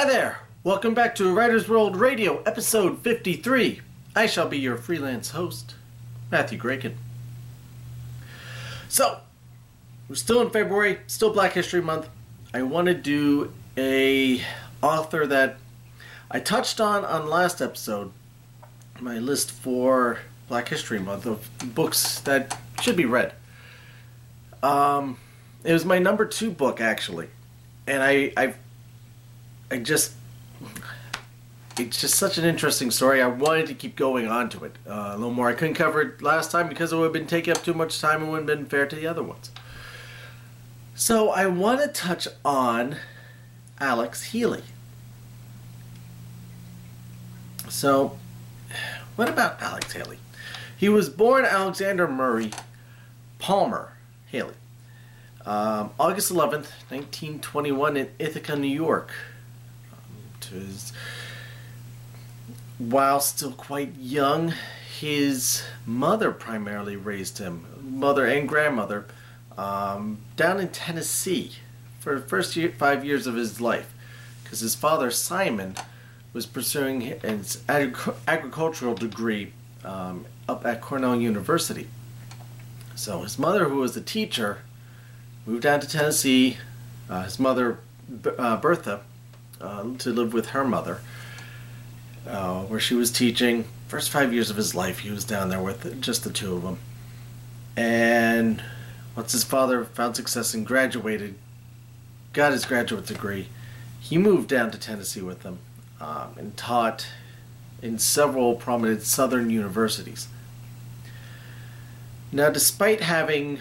Hi there! Welcome back to Writer's World Radio, episode 53. I shall be your freelance host, Matthew Graken. So, we're still in February, still Black History Month. I want to do a author that I touched on on last episode, my list for Black History Month of books that should be read. Um, it was my number two book actually, and I I I just it's just such an interesting story. I wanted to keep going on to it uh, a little more. I couldn't cover it last time because it would have been taking up too much time and wouldn't have been fair to the other ones. So I want to touch on Alex Haley. So, what about Alex Haley? He was born Alexander Murray Palmer Haley, um, August 11th, 1921, in Ithaca, New York. While still quite young, his mother primarily raised him, mother and grandmother, um, down in Tennessee for the first year, five years of his life, because his father Simon was pursuing his agricultural degree um, up at Cornell University. So his mother, who was a teacher, moved down to Tennessee. Uh, his mother, uh, Bertha, uh, to live with her mother, uh, where she was teaching. First five years of his life, he was down there with just the two of them. And once his father found success and graduated, got his graduate degree, he moved down to Tennessee with them um, and taught in several prominent southern universities. Now, despite having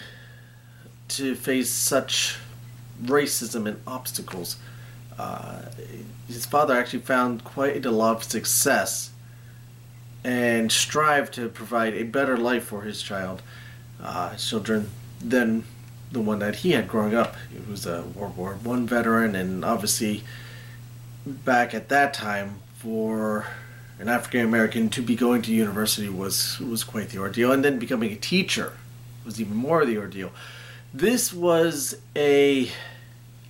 to face such racism and obstacles, uh, his father actually found quite a lot of success and strived to provide a better life for his child, uh, children than the one that he had growing up. He was a World War One veteran, and obviously, back at that time, for an African American to be going to university was was quite the ordeal, and then becoming a teacher was even more of the ordeal. This was a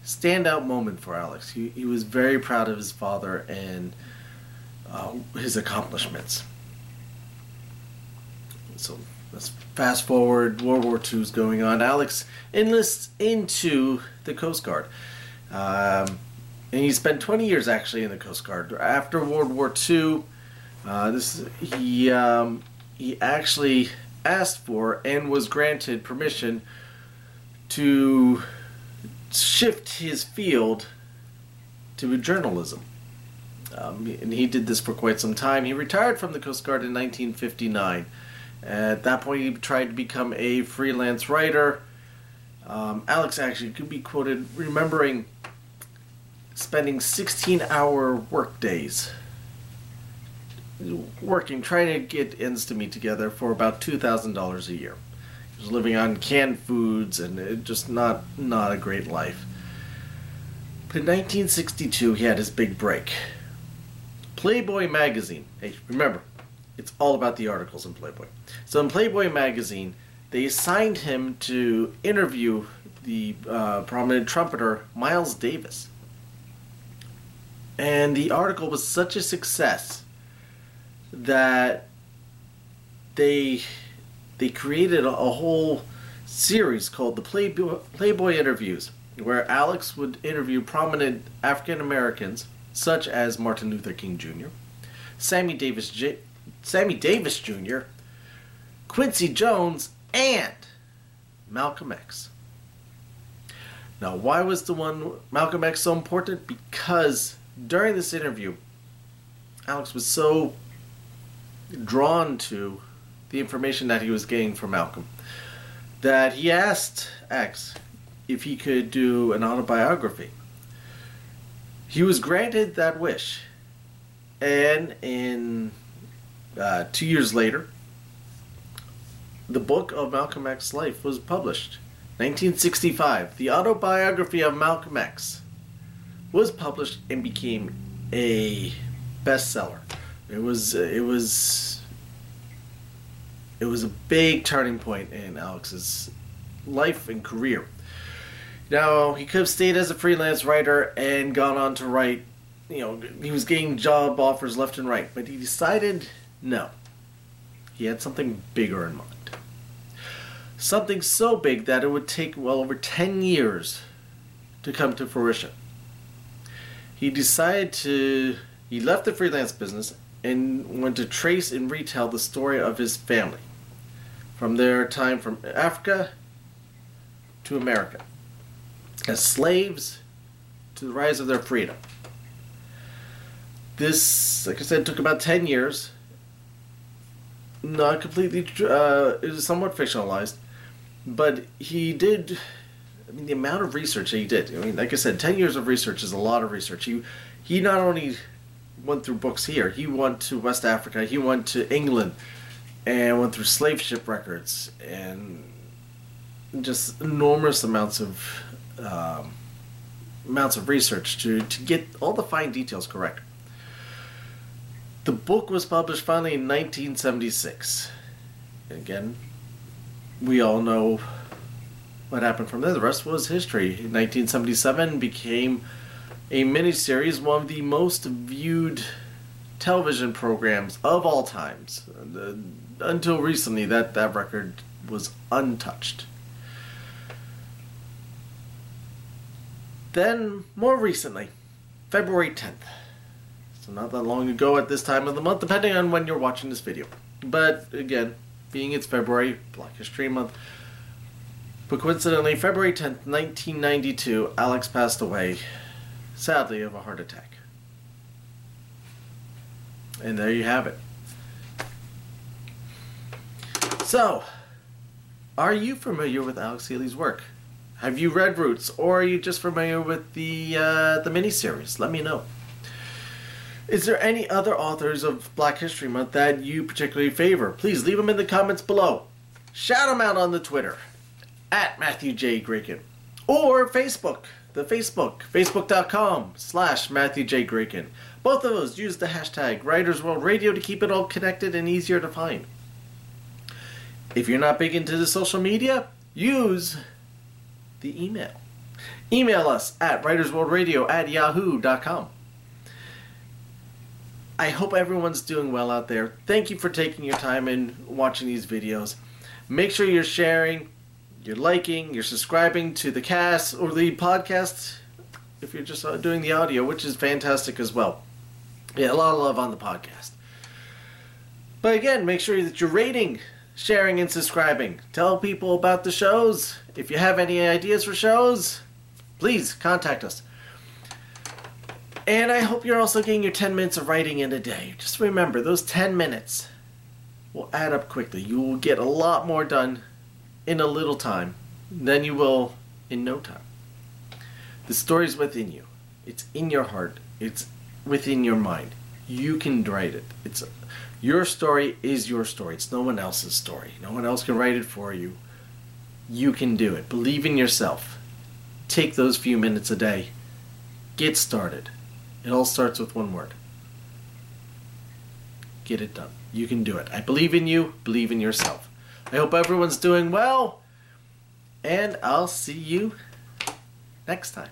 standout moment for Alex. He, he was very proud of his father and uh, his accomplishments. So let's fast forward. World War II is going on. Alex enlists into the Coast Guard. Um, and he spent 20 years actually in the Coast Guard. After World War II, uh, this he um, he actually asked for and was granted permission to shift his field to journalism. Um, and he did this for quite some time. He retired from the Coast Guard in 1959. At that point, he tried to become a freelance writer. Um, Alex actually could be quoted remembering spending 16 hour work days working, trying to get ends to meet together for about $2,000 a year. Was living on canned foods and it just not, not a great life. But in 1962, he had his big break. Playboy magazine. Hey, remember, it's all about the articles in Playboy. So in Playboy magazine, they assigned him to interview the uh, prominent trumpeter Miles Davis. And the article was such a success that they they created a, whole series called the Playboy, Playboy Interviews, where Alex would interview prominent African Americans such as Martin Luther King Jr., Sammy Davis J- Sammy Davis Jr., Quincy Jones, and Malcolm X. Now, why was the one Malcolm X so important? Because during this interview, Alex was so drawn to the information that he was getting from Malcolm that he asked X if he could do an autobiography. He was granted that wish, and in uh, two years later, the book of Malcolm X's life was published. 1965, the autobiography of Malcolm X was published and became a bestseller. It was it was it was a big turning point in Alex's life and career. Now he could have stayed as a freelance writer and gone on to write you know, he was getting job offers left and right, but he decided no. He had something bigger in mind. Something so big that it would take well over 10 years to come to fruition. He decided to, he left the freelance business and went to trace and retell the story of his family from their time from Africa to America as slaves to the rise of their freedom. This, like I said, took about 10 years. Not completely, uh, it was somewhat fictionalized, but he did. I mean, the amount of research he did. I mean, like I said, 10 years of research is a lot of research. He, he not only went through books here, he went to West Africa, he went to England, and went through slave ship records and just enormous amounts of um, amounts of research to, to get all the fine details correct. The book was published finally in 1976. Again, we all know what happened from there. The rest was history. In 1977 became a miniseries, one of the most viewed television programs of all times. The, until recently, that, that record was untouched. Then, more recently, February 10th. So, not that long ago at this time of the month, depending on when you're watching this video. But, again, being it's February, Black History Month. But coincidentally, February 10th, 1992, Alex passed away, sadly, of a heart attack. And there you have it. So, are you familiar with Alex Haley's work? Have you read Roots, or are you just familiar with the uh, the miniseries? Let me know. Is there any other authors of Black History Month that you particularly favor? Please leave them in the comments below. Shout them out on the Twitter at Matthew J. Graykin or Facebook. The Facebook, facebook.com slash Matthew J. Graykin. Both of those use the hashtag Writers World Radio to keep it all connected and easier to find. If you're not big into the social media, use the email. Email us at writersworldradio at yahoo.com. I hope everyone's doing well out there. Thank you for taking your time and watching these videos. Make sure you're sharing, you're liking, you're subscribing to the cast or the podcast if you're just uh, doing the audio, which is fantastic as well. Yeah, a lot of love on the podcast. But again, make sure that you're rating sharing and subscribing. Tell people about the shows. If you have any ideas for shows, please contact us. And I hope you're also getting your 10 minutes of writing in a day. Just remember, those 10 minutes will add up quickly. You will get a lot more done in a little time than you will in no time. The story's within you. It's in your heart. It's within your mind. You can write it. It's your story is your story. It's no one else's story. No one else can write it for you. You can do it. Believe in yourself. Take those few minutes a day. Get started. It all starts with one word. Get it done. You can do it. I believe in you. Believe in yourself. I hope everyone's doing well. And I'll see you next time.